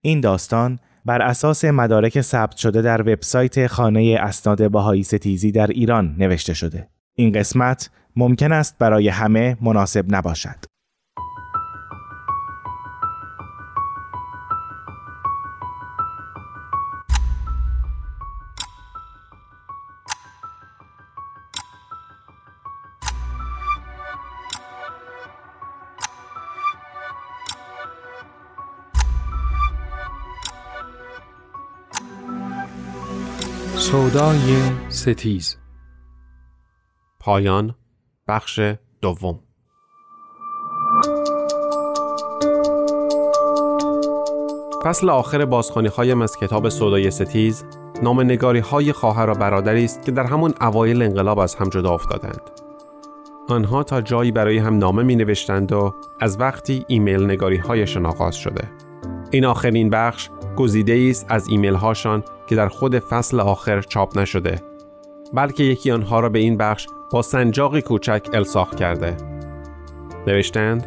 این داستان بر اساس مدارک ثبت شده در وبسایت خانه اسناد بهایی ستیزی در ایران نوشته شده. این قسمت ممکن است برای همه مناسب نباشد. سودای ستیز پایان بخش دوم فصل آخر بازخوانی هایم از کتاب سودای ستیز نامه نگاری های خواهر و برادری است که در همون اوایل انقلاب از هم جدا افتادند. آنها تا جایی برای هم نامه می نوشتند و از وقتی ایمیل نگاری هایشان آغاز شده. این آخرین بخش گزیده است از ایمیل هاشان که در خود فصل آخر چاپ نشده بلکه یکی آنها را به این بخش با سنجاقی کوچک الساخ کرده. نوشتند؟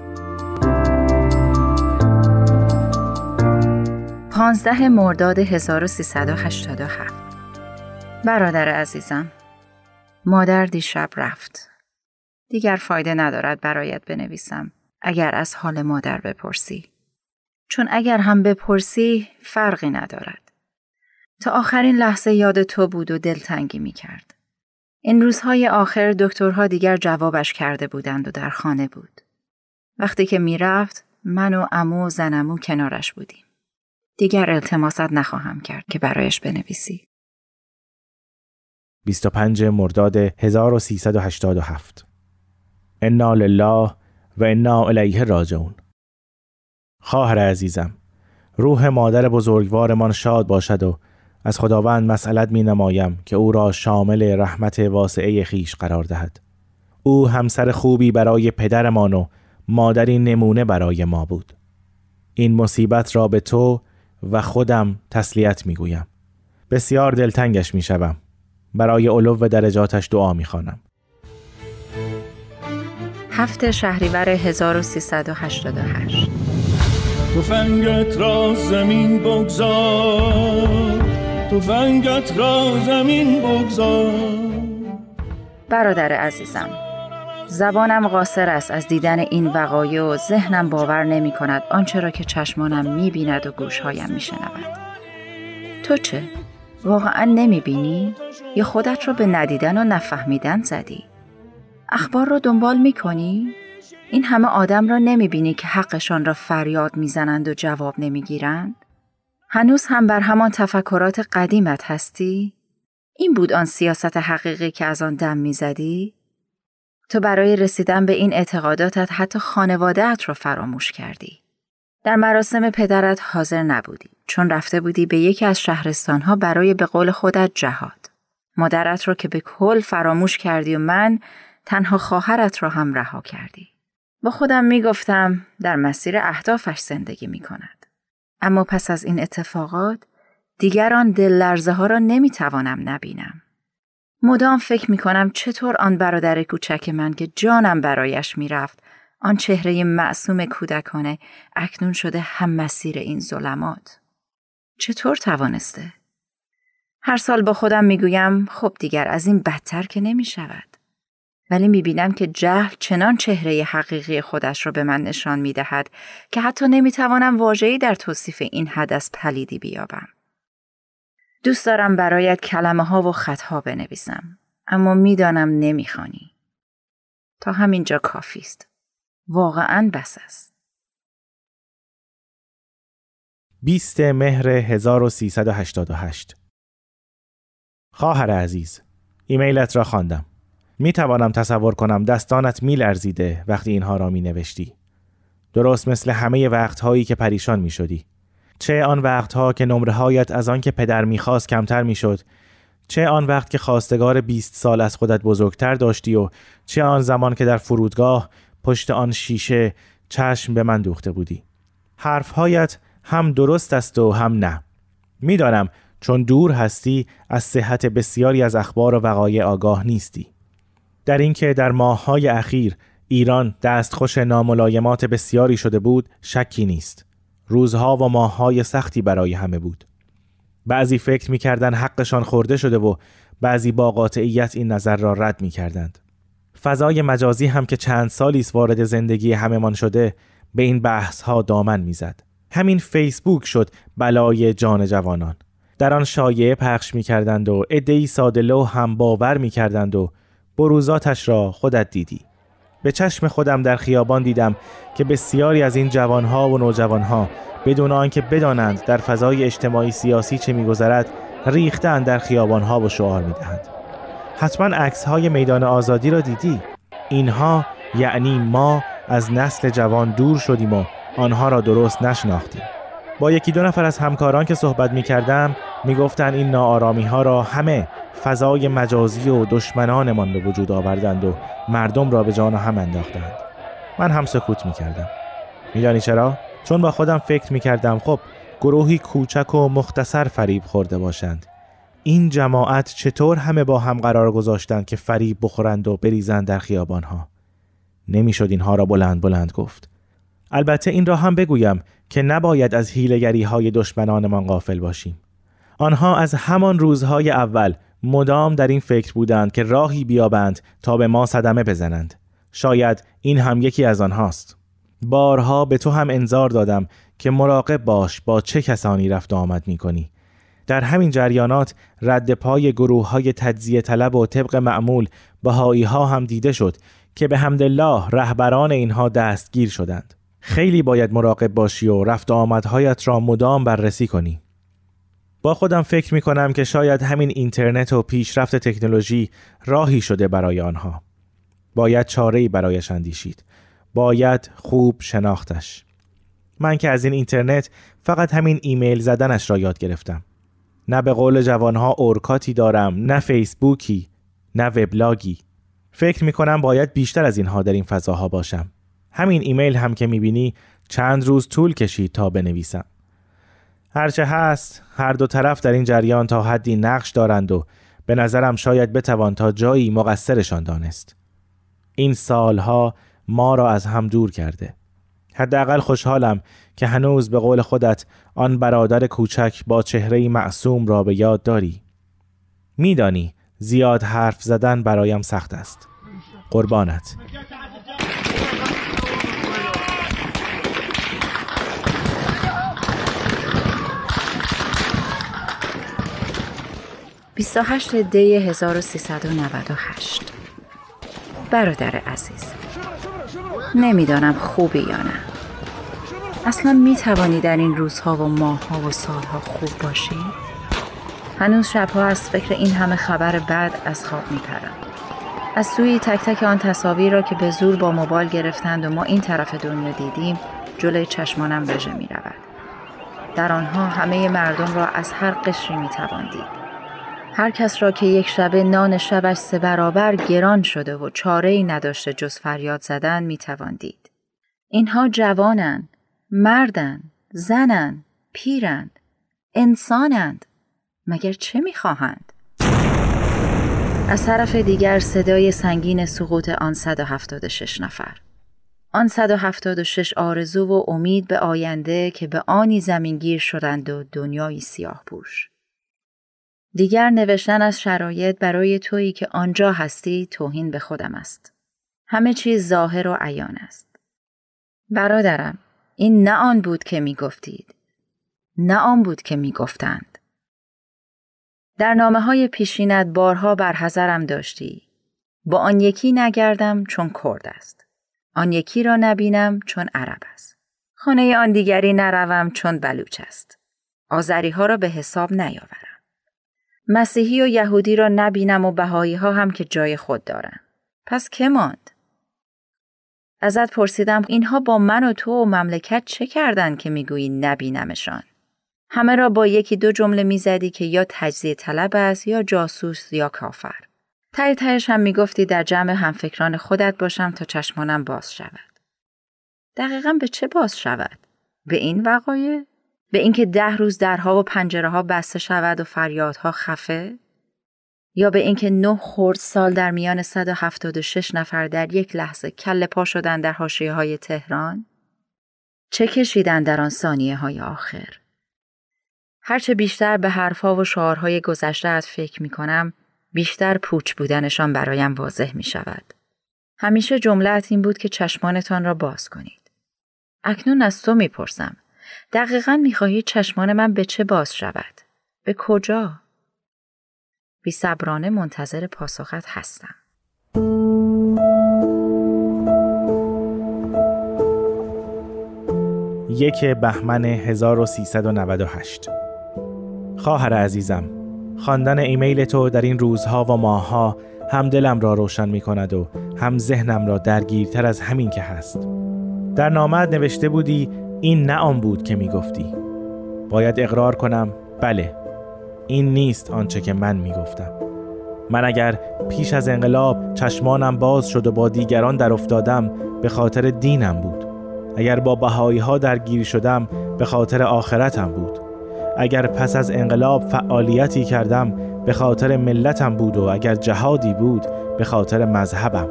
15 مرداد 1387 برادر عزیزم مادر دیشب رفت. دیگر فایده ندارد برایت بنویسم اگر از حال مادر بپرسی. چون اگر هم بپرسی فرقی ندارد. تا آخرین لحظه یاد تو بود و دلتنگی می کرد. این روزهای آخر دکترها دیگر جوابش کرده بودند و در خانه بود. وقتی که می‌رفت من و امو و زنمو کنارش بودیم. دیگر التماست نخواهم کرد که برایش بنویسی. 25 مرداد 1387 انا لله و انا الیه راجعون خواهر عزیزم روح مادر بزرگوارمان شاد باشد و از خداوند مسئلت می نمایم که او را شامل رحمت واسعه خیش قرار دهد. او همسر خوبی برای پدرمان و مادری نمونه برای ما بود. این مصیبت را به تو و خودم تسلیت می گویم. بسیار دلتنگش می شوم. برای علو و درجاتش دعا می خانم. هفته شهریور 1388 تفنگت را زمین بگذار. تفنگت را زمین بگذار برادر عزیزم زبانم قاصر است از دیدن این وقایع و ذهنم باور نمی کند آنچه را که چشمانم می بیند و گوشهایم می شنود. تو چه؟ واقعا نمی بینی؟ یا خودت را به ندیدن و نفهمیدن زدی؟ اخبار را دنبال می کنی؟ این همه آدم را نمی بینی که حقشان را فریاد می‌زنند و جواب نمی‌گیرند؟ هنوز هم بر همان تفکرات قدیمت هستی؟ این بود آن سیاست حقیقی که از آن دم می‌زدی؟ تو برای رسیدن به این اعتقاداتت حتی خانوادهت را فراموش کردی. در مراسم پدرت حاضر نبودی چون رفته بودی به یکی از شهرستانها برای به قول خودت جهاد. مادرت را که به کل فراموش کردی و من تنها خواهرت را هم رها کردی. با خودم می گفتم در مسیر اهدافش زندگی می کند. اما پس از این اتفاقات دیگر آن دل لرزه ها را نمی توانم نبینم. مدام فکر می کنم چطور آن برادر کوچک من که جانم برایش می رفت آن چهره معصوم کودکانه اکنون شده هم مسیر این ظلمات. چطور توانسته؟ هر سال با خودم می گویم خب دیگر از این بدتر که نمی شود. ولی می‌بینم که جهل چنان چهره حقیقی خودش را به من نشان می‌دهد که حتی نمی‌توانم واژه‌ای در توصیف این حدث پلیدی بیابم. دوست دارم برایت کلمه ها و خطها بنویسم اما می‌دانم نمی‌خوانی. تا همینجا کافی است. واقعا بس است. 20 مهر 1388 خواهر عزیز ایمیلت را خواندم. می توانم تصور کنم دستانت می لرزیده وقتی اینها را می نوشتی. درست مثل همه وقتهایی که پریشان می شدی. چه آن وقتها که نمره هایت از آن که پدر می‌خواست کمتر می‌شد چه آن وقت که خواستگار 20 سال از خودت بزرگتر داشتی و چه آن زمان که در فرودگاه پشت آن شیشه چشم به من دوخته بودی حرفهایت هم درست است و هم نه می‌دانم چون دور هستی از صحت بسیاری از اخبار و وقایع آگاه نیستی در اینکه در ماههای اخیر ایران دستخوش ناملایمات بسیاری شده بود شکی نیست روزها و ماههای سختی برای همه بود. بعضی فکر می‌کردند حقشان خورده شده و بعضی با قاطعیت این نظر را رد می‌کردند. فضای مجازی هم که چند سالی است وارد زندگی همهمان شده به این بحث ها دامن می‌زد. همین فیسبوک شد بلای جان جوانان. در آن شایعه پخش می کردند و ادهی ساده هم باور می کردند و بروزاتش را خودت دیدی. به چشم خودم در خیابان دیدم که بسیاری از این جوانها و نوجوانها بدون آنکه بدانند در فضای اجتماعی سیاسی چه میگذرد ریختن در خیابانها و شعار می‌دهند. حتما عکس های میدان آزادی را دیدی. اینها یعنی ما از نسل جوان دور شدیم و آنها را درست نشناختیم. با یکی دو نفر از همکاران که صحبت می کردم می گفتن این ناآرامی ها را همه فضای مجازی و دشمنانمان به وجود آوردند و مردم را به جان هم انداختند. من هم سکوت می کردم میدانی چرا؟ چون با خودم فکر می کردم خب گروهی کوچک و مختصر فریب خورده باشند. این جماعت چطور همه با هم قرار گذاشتند که فریب بخورند و بریزند در خیابانها؟ نمی‌شد اینها را بلند بلند گفت. البته این را هم بگویم که نباید از هیلگری های دشمنانمان غافل باشیم. آنها از همان روزهای اول مدام در این فکر بودند که راهی بیابند تا به ما صدمه بزنند شاید این هم یکی از آنهاست بارها به تو هم انظار دادم که مراقب باش با چه کسانی رفت و آمد می کنی. در همین جریانات رد پای گروه های تجزیه طلب و طبق معمول بهایی ها هم دیده شد که به حمدالله رهبران اینها دستگیر شدند. خیلی باید مراقب باشی و رفت آمدهایت را مدام بررسی کنی. با خودم فکر می کنم که شاید همین اینترنت و پیشرفت تکنولوژی راهی شده برای آنها. باید چاره برایش اندیشید. باید خوب شناختش. من که از این اینترنت فقط همین ایمیل زدنش را یاد گرفتم. نه به قول جوانها اورکاتی دارم، نه فیسبوکی، نه وبلاگی. فکر می کنم باید بیشتر از اینها در این فضاها باشم. همین ایمیل هم که می بینی چند روز طول کشید تا بنویسم. هرچه هست هر دو طرف در این جریان تا حدی نقش دارند و به نظرم شاید بتوان تا جایی مقصرشان دانست. این سالها ما را از هم دور کرده. حداقل خوشحالم که هنوز به قول خودت آن برادر کوچک با چهره معصوم را به یاد داری. میدانی زیاد حرف زدن برایم سخت است. قربانت. بیست دی 1398 برادر عزیز نمی‌دانم خوبی یا نه اصلا می توانی در این روزها و ماهها و سالها خوب باشی؟ هنوز شبها از فکر این همه خبر بد از خواب می پرم. از سوی تک تک آن تصاویر را که به زور با موبایل گرفتند و ما این طرف دنیا دیدیم جلوی چشمانم رژه می رود. در آنها همه مردم را از هر قشری می توان. هر کس را که یک شبه نان شبش سه برابر گران شده و چاره ای نداشته جز فریاد زدن می توان دید. اینها جوانند، مردند، زنند، پیرند، انسانند. مگر چه می خواهند؟ از طرف دیگر صدای سنگین سقوط آن 176 نفر. آن 176 آرزو و امید به آینده که به آنی زمینگیر شدند و دنیای سیاه پوش. دیگر نوشتن از شرایط برای تویی که آنجا هستی توهین به خودم است. همه چیز ظاهر و عیان است. برادرم، این نه آن بود که می گفتید. نه آن بود که می گفتند. در نامه های پیشینت بارها بر حذرم داشتی. با آن یکی نگردم چون کرد است. آن یکی را نبینم چون عرب است. خانه آن دیگری نروم چون بلوچ است. آذری ها را به حساب نیاورم. مسیحی و یهودی را نبینم و بهایی ها هم که جای خود دارن. پس که ماند؟ ازت پرسیدم اینها با من و تو و مملکت چه کردن که می‌گویی نبینمشان؟ همه را با یکی دو جمله می‌زدی که یا تجزیه طلب است یا جاسوس یا کافر. تای تایش هم می‌گفتی در جمع همفکران خودت باشم تا چشمانم باز شود. دقیقا به چه باز شود؟ به این وقایع؟ به اینکه ده روز درها و پنجره ها بسته شود و فریادها خفه؟ یا به اینکه نه خورد سال در میان 176 نفر در یک لحظه کل پا شدن در حاشیه های تهران؟ چه کشیدن در آن ثانیه های آخر؟ هرچه بیشتر به حرفها و شعارهای گذشته فکر می کنم، بیشتر پوچ بودنشان برایم واضح می شود. همیشه جملت این بود که چشمانتان را باز کنید. اکنون از تو می‌پرسم. دقیقا می‌خواهی چشمان من به چه باز شود؟ به کجا؟ بی صبرانه منتظر پاسخت هستم. یک بهمن 1398 خواهر عزیزم خواندن ایمیل تو در این روزها و ماهها هم دلم را روشن می کند و هم ذهنم را درگیرتر از همین که هست در نامت نوشته بودی این نه آن بود که می گفتی باید اقرار کنم بله. این نیست آنچه که من می گفتم من اگر پیش از انقلاب چشمانم باز شد و با دیگران در افتادم به خاطر دینم بود. اگر با بهایی ها درگیر شدم به خاطر آخرتم بود. اگر پس از انقلاب فعالیتی کردم به خاطر ملتم بود و اگر جهادی بود به خاطر مذهبم.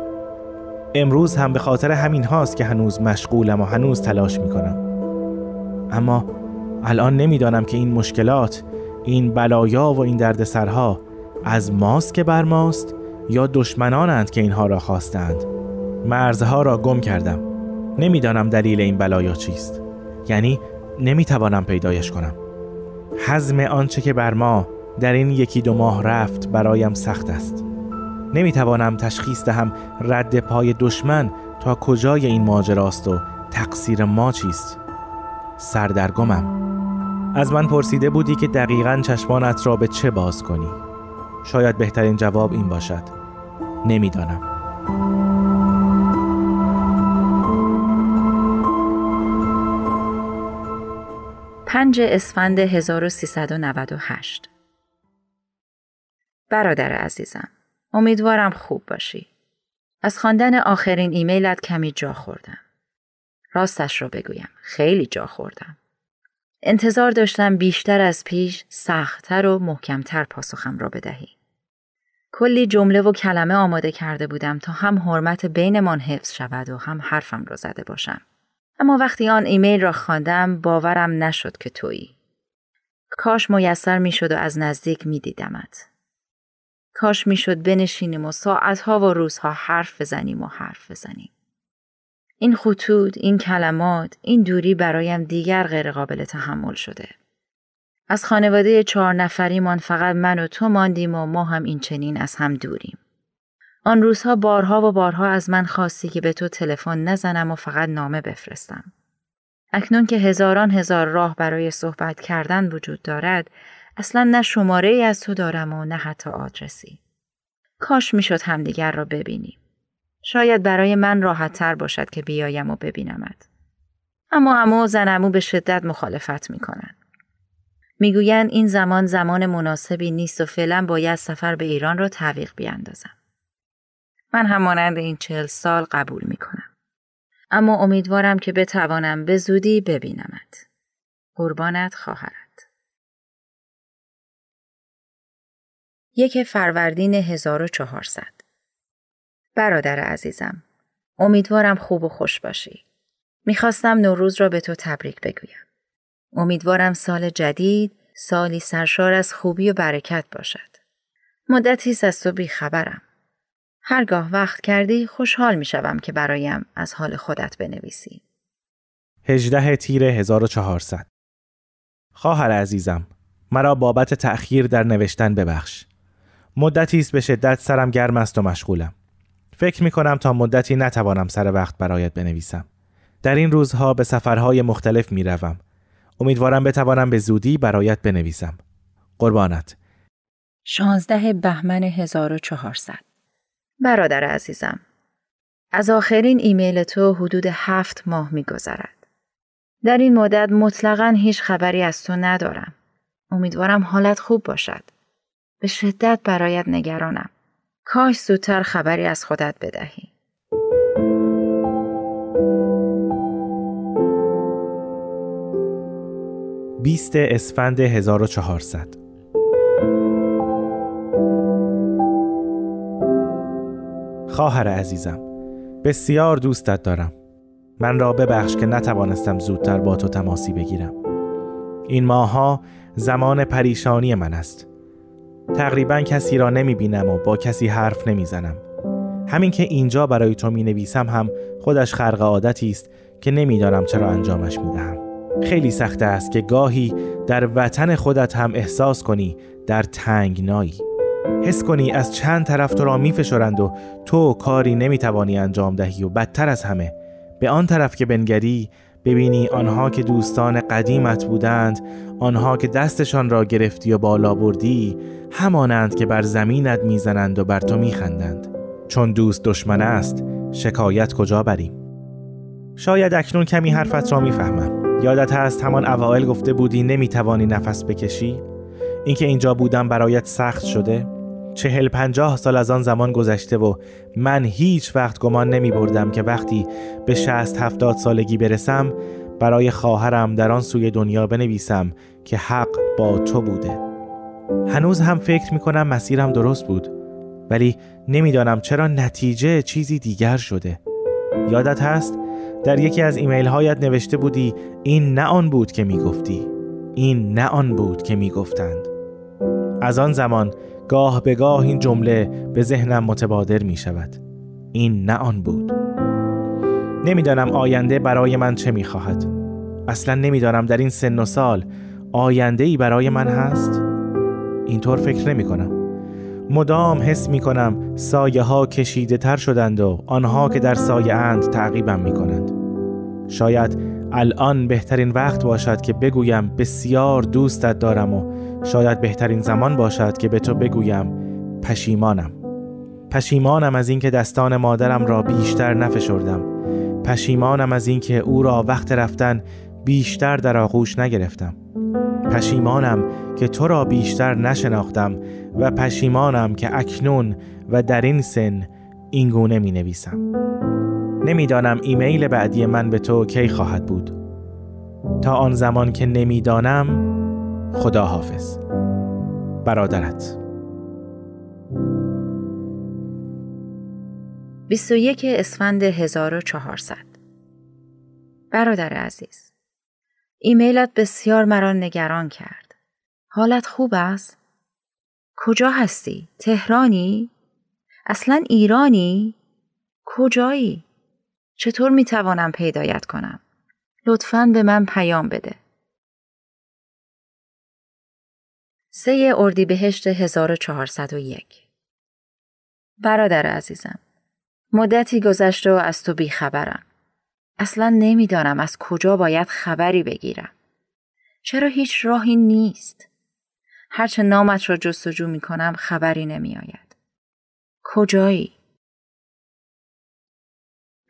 امروز هم به خاطر همین هاست که هنوز مشغولم و هنوز تلاش می کنم اما الان نمی‌دانم که این مشکلات این بلایا و این دردسرها از ماست که بر ماست یا دشمنانند که اینها را خواستند. مرزها را گم کردم. نمی‌دانم دلیل این بلایا چیست. یعنی نمی‌توانم پیدایش کنم. حزم آنچه که بر ما در این یکی دو ماه رفت برایم سخت است. نمی‌توانم تشخیص دهم رد پای دشمن تا کجای این ماجراست و تقصیر ما چیست. سردرگمم. از من پرسیده بودی که دقیقا چشمانت را به چه باز کنی. شاید بهترین جواب این باشد. نمی‌دانم. پنج اسفند 1398 برادر عزیزم امیدوارم خوب باشی. از خواندن آخرین ایمیلت کمی جا خوردم. راستش رو بگویم خیلی جا خوردم. انتظار داشتم بیشتر از پیش سختتر و محکمتر پاسخم را بدهی. کلی جمله و کلمه آماده کرده بودم تا هم حرمت بینمان حفظ شود و هم حرفم را زده باشم. اما وقتی آن ایمیل را خواندم باورم نشد که تویی. کاش میسر می‌شد و از نزدیک میدیدمت. کاش می‌شد بنشینیم و ساعتها و روزها حرف بزنیم و حرف بزنیم. این خطوط، این کلمات، این دوری برایم دیگر غیرقابل تحمل شده. از خانواده چهار نفریمان فقط من و تو ماندیم و ما هم این چنین از هم دوریم. آن روزها بارها و بارها از من خواستی که به تو تلفن نزنم و فقط نامه بفرستم. اکنون که هزاران هزار راه برای صحبت کردن وجود دارد، اصلا نه شماره ای از تو دارم و نه حتی آدرسی. کاش می‌شد همدیگر را ببینیم. شاید برای من راحت تر باشد که بیایم و ببینمت. اما امو و زنمو به شدت مخالفت می‌کنن. می‌گویند این زمان زمان مناسبی نیست و فعلا باید سفر به ایران را تعویق بیاندازم. من هم مانند این چهل سال قبول می کنم. اما امیدوارم که بتوانم به زودی ببینمت. قربانت خواهرت. یک فروردین 1400 برادر عزیزم امیدوارم خوب و خوش باشی. می‌خواستم نوروز را به تو تبریک بگویم. امیدوارم سال جدید سالی سرشار از خوبی و برکت باشد. مدتی از تو بیخبرم. هرگاه وقت کردی خوشحال می شوم که برایم از حال خودت بنویسی. 18 تیر 1400 خواهر عزیزم مرا بابت تأخیر در نوشتن ببخش. مدتی است به شدت سرم گرم است و مشغولم. فکر می کنم تا مدتی نتوانم سر وقت برایت بنویسم. در این روزها به سفرهای مختلف می روم. امیدوارم بتوانم به زودی برایت بنویسم. قربانت. 16 بهمن 1400 برادر عزیزم از آخرین ایمیل تو حدود هفت ماه می گذرد. در این مدت مطلقا هیچ خبری از تو ندارم. امیدوارم حالت خوب باشد. به شدت برایت نگرانم. کاش زودتر خبری از خودت بدهی. بیست اسفند 1400 خواهر عزیزم بسیار دوستت دارم. من را ببخش که نتوانستم زودتر با تو تماسی بگیرم. این ماها زمان پریشانی من است. تقریبا کسی را نمی بینم و با کسی حرف نمی زنم. همین که اینجا برای تو می نویسم هم خودش خرق عادتی است که نمی‌دانم چرا انجامش می دهم. خیلی سخت است که گاهی در وطن خودت هم احساس کنی در تنگنایی حس کنی از چند طرف تو را می فشرند و تو کاری نمی توانی انجام دهی و بدتر از همه به آن طرف که بنگری ببینی آنها که دوستان قدیمت بودند آنها که دستشان را گرفتی و بالا بردی همانند که بر زمینت می‌زنند و بر تو میخندند. چون دوست دشمن است شکایت کجا بریم؟ شاید اکنون کمی حرفت را می‌فهمم. یادت هست همان اوائل گفته بودی نمی‌توانی نفس بکشی؟ اینکه اینجا بودم برایت سخت شده؟ چهل پنجاه سال از آن زمان گذشته و من هیچ وقت گمان نمی بردم که وقتی به شست هفتاد سالگی برسم برای خواهرم در آن سوی دنیا بنویسم که حق با تو بوده. هنوز هم فکر می کنم مسیرم درست بود ولی نمی‌دانم چرا نتیجه چیزی دیگر شده. یادت هست؟ در یکی از ایمیل هایت نوشته بودی این نه آن بود که می گفتی این نه آن بود که می گفتند از آن زمان گاه به گاه این جمله به ذهنم متبادر می شود. این نه آن بود. نمی‌دانم آینده برای من چه می خواهد. اصلا نمی‌دانم در این سن و سال آینده ای برای من هست. اینطور فکر نمی کنم. مدام حس می کنم سایه ها کشیده تر شدند و آنها که در سایه اند تعقیبم می کنند. شاید الان بهترین وقت باشد که بگویم بسیار دوستت دارم و شاید بهترین زمان باشد که به تو بگویم پشیمانم. پشیمانم از اینکه دستان مادرم را بیشتر نفشردم. پشیمانم از اینکه او را وقت رفتن بیشتر در آغوش نگرفتم. پشیمانم که تو را بیشتر نشناختم و پشیمانم که اکنون و در این سن اینگونه می نویسم. نمی‌دانم ایمیل بعدی من به تو کی خواهد بود تا آن زمان که نمی‌دانم خدا حافظ برادرت 21 اسفند 1400 برادر عزیز ایمیلت بسیار مرا نگران کرد. حالت خوب است؟ کجا هستی؟ تهرانی؟ اصلا ایرانی؟ کجایی؟ چطور می توانم پیدایت کنم؟ لطفاً به من پیام بده. سه اردیبهشت 1401 برادر عزیزم مدتی گذشت و از تو بیخبرم. اصلا نمی‌دانم از کجا باید خبری بگیرم. چرا هیچ راهی نیست؟ هرچه نامت را جستجو می کنم خبری نمی آید. کجایی؟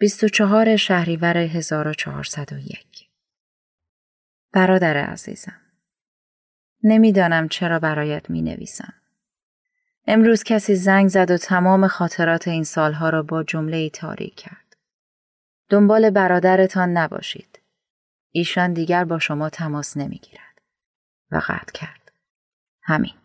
24 شهریور 1401 برادر عزیزم نمی‌دانم چرا برایت می نویسم. امروز کسی زنگ زد و تمام خاطرات این سالها را با جمله ای تاریک کرد. دنبال برادرتان نباشید. ایشان دیگر با شما تماس نمی گیرد. و قطع کرد. همین.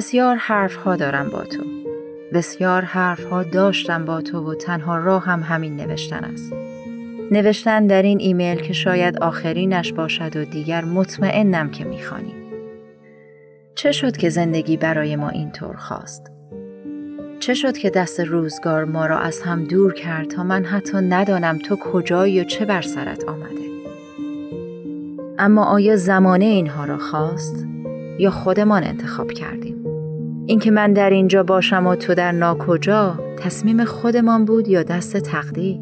بسیار حرف ها دارم با تو. بسیار حرفها داشتم با تو و تنها راه هم همین نوشتن است. نوشتن در این ایمیل که شاید آخرینش باشد و دیگر مطمئنم که می‌خوانی. چه شد که زندگی برای ما اینطور خواست؟ چه شد که دست روزگار ما را از هم دور کرد تا من حتی ندانم تو کجایی و چه بر سرت آمده؟ اما آیا زمانه اینها را خواست یا خودمان انتخاب کردیم؟ اینکه من در اینجا باشم و تو در ناکجا تصمیم خودمان بود یا دست تقدیر.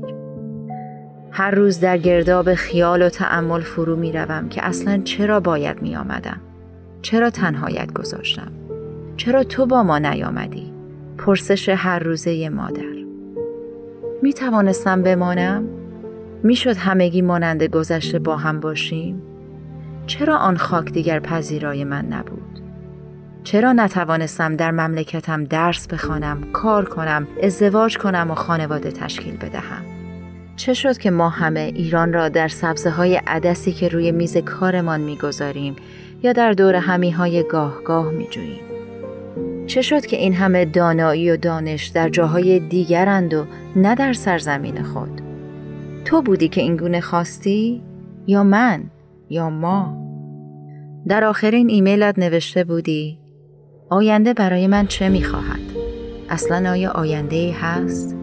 هر روز در گرداب خیال و تعمل فرو می روم که اصلا چرا باید می آمدم چرا تنهایت گذاشتم؟ چرا تو با ما نیامدی؟ پرسش هر روزه مادر. می توانستم بمانم؟ می شد همگی مانند گذشته با هم باشیم؟ چرا آن خاک دیگر پذیرای من نبود؟ چرا نتوانستم در مملکتم درس بخوانم، کار کنم، ازدواج کنم و خانواده تشکیل بدهم؟ چه شد که ما همه ایران را در سبزه های عدسی که روی میز کارمان می‌گذاریم یا در دور همی های گاه گاه می جوییم. چه شد که این همه دانایی و دانش در جاهای دیگرند و نه در سرزمین خود؟ تو بودی که اینگونه خواستی؟ یا من؟ یا ما؟ در آخرین ایمیلت نوشته بودی آینده برای من چه می‌خواهد؟ اصلا آیا آینده هست؟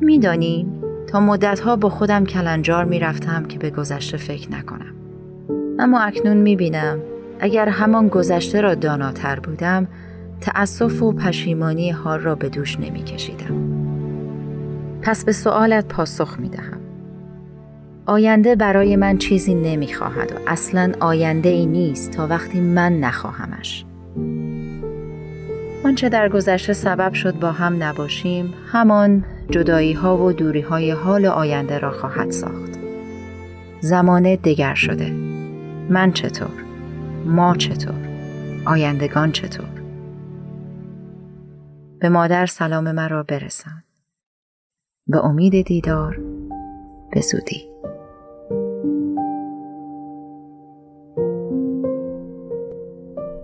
میدانی تا مدتها با خودم کلنجار می‌رفتم که به گذشته فکر نکنم. اما اکنون می‌بینم اگر همان گذشته را داناتر بودم تأسف و پشیمانی حال را به دوش نمیکشیدم. پس به سوالت پاسخ می‌دهم. آینده برای من چیزی نمی‌خواهد و اصلا آینده ای نیست تا وقتی من نخواهمش. آنچه در گذشته سبب شد با هم نباشیم همان جدایی ها و دوری های حال آینده را خواهد ساخت. زمان دگر شده. من چطور؟ ما چطور؟ آیندگان چطور؟ به مادر سلام مرا برسان. به امید دیدار به زودی.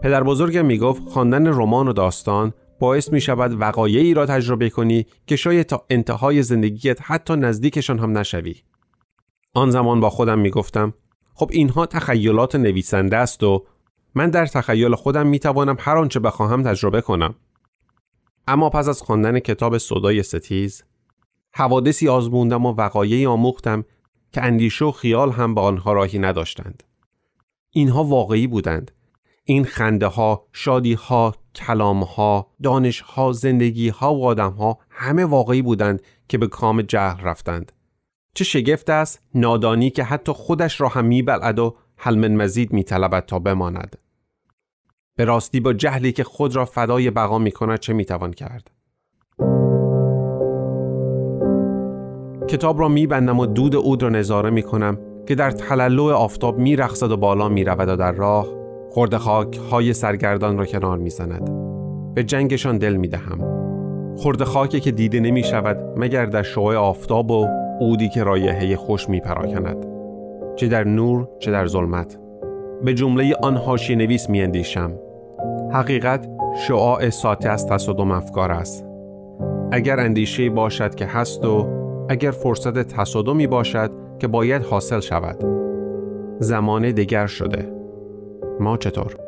پدر بزرگم می‌گفت خواندن رمان و داستان باعث می شود وقایعی را تجربه کنی که شاید تا انتهای زندگیت حتی نزدیکشان هم نشوی. آن زمان با خودم می گفتم خب اینها تخیلات نویسنده است و من در تخیل خودم می توانم هر آنچه بخواهم تجربه کنم. اما پس از خواندن کتاب صدای ستیز حوادثی آزموندم و وقایعی آموختم که اندیشه و خیال هم به آنها راهی نداشتند. اینها واقعی بودند این خنده ها، شادی ها، کلام ها، دانش ها، زندگی ها و آدم ها همه واقعی بودند که به کام جهل رفتند. چه شگفت است نادانی که حتی خودش را هم میبلد و حلم مزید میطلبد تا بماند. به راستی با جهلی که خود را فدای بقا می کند چه می‌توان کرد؟ کتاب را میبندم و دود اود را نظاره می کنم که در تلالو آفتاب میرخصد و بالا می‌رود و در راه خورد خاک های سرگردان را کنار می‌زند. به جنگشان دل می دهم خورد خاکی که دیده نمی شود مگر در شعاع آفتاب و اودی که رایحه خوش می پراکند چه در نور چه در ظلمت. به جمله آن هاشی نویس می اندیشم حقیقت شعاع ساته از تصادم افکار است. اگر اندیشه باشد که هست و اگر فرصت تصادمی باشد که باید حاصل شود. زمان دیگر شده. ما چطور؟